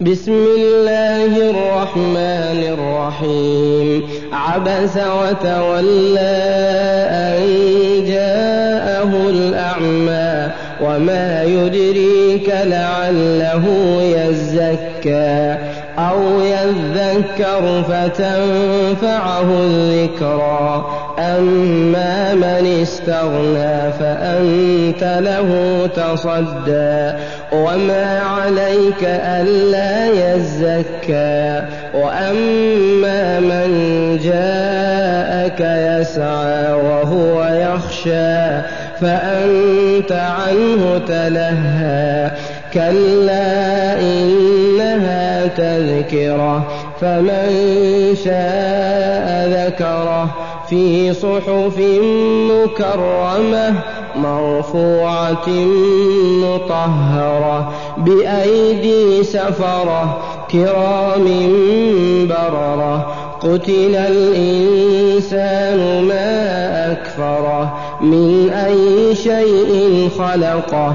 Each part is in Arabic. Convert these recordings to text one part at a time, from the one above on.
بسم الله الرحمن الرحيم. عبس وتولى أن جاءه الأعمى وما يدريك لعله يزكى. أو يذكر فتنفعه الذكرى. أما من استغنى فأنت له تصدى. وما عليك ألا يزكى. وأما من جاءك يسعى وهو يخشى فأنت عنه تلهى. كلا إنها تذكرة فمن شاء ذكره في صحف مكرمة مرفوعة مطهرة بأيدي سفرة كرام بررة قتل الإنسان ما أكفره من أي شيء خلقه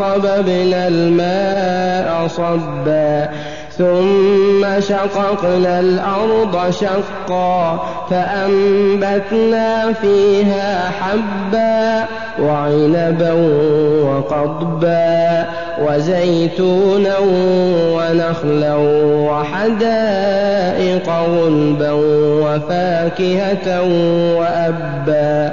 أنا صببنا الماء صبا ثم شققنا الأرض شقا فأنبتنا فيها حبا وعنبا وقضبا وزيتونا ونخلا وحدائق غلبا وفاكهة وأبا.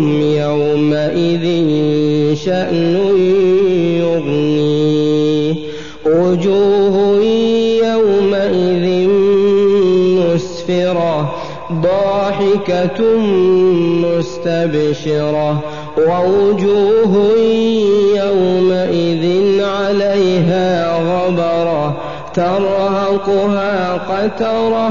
منهم يومئذ شأن يغنيه. وجوه يومئذ مسفرة ضاحكة مستبشرة. ووجوه يومئذ عليها غبرة ترهقها قترة.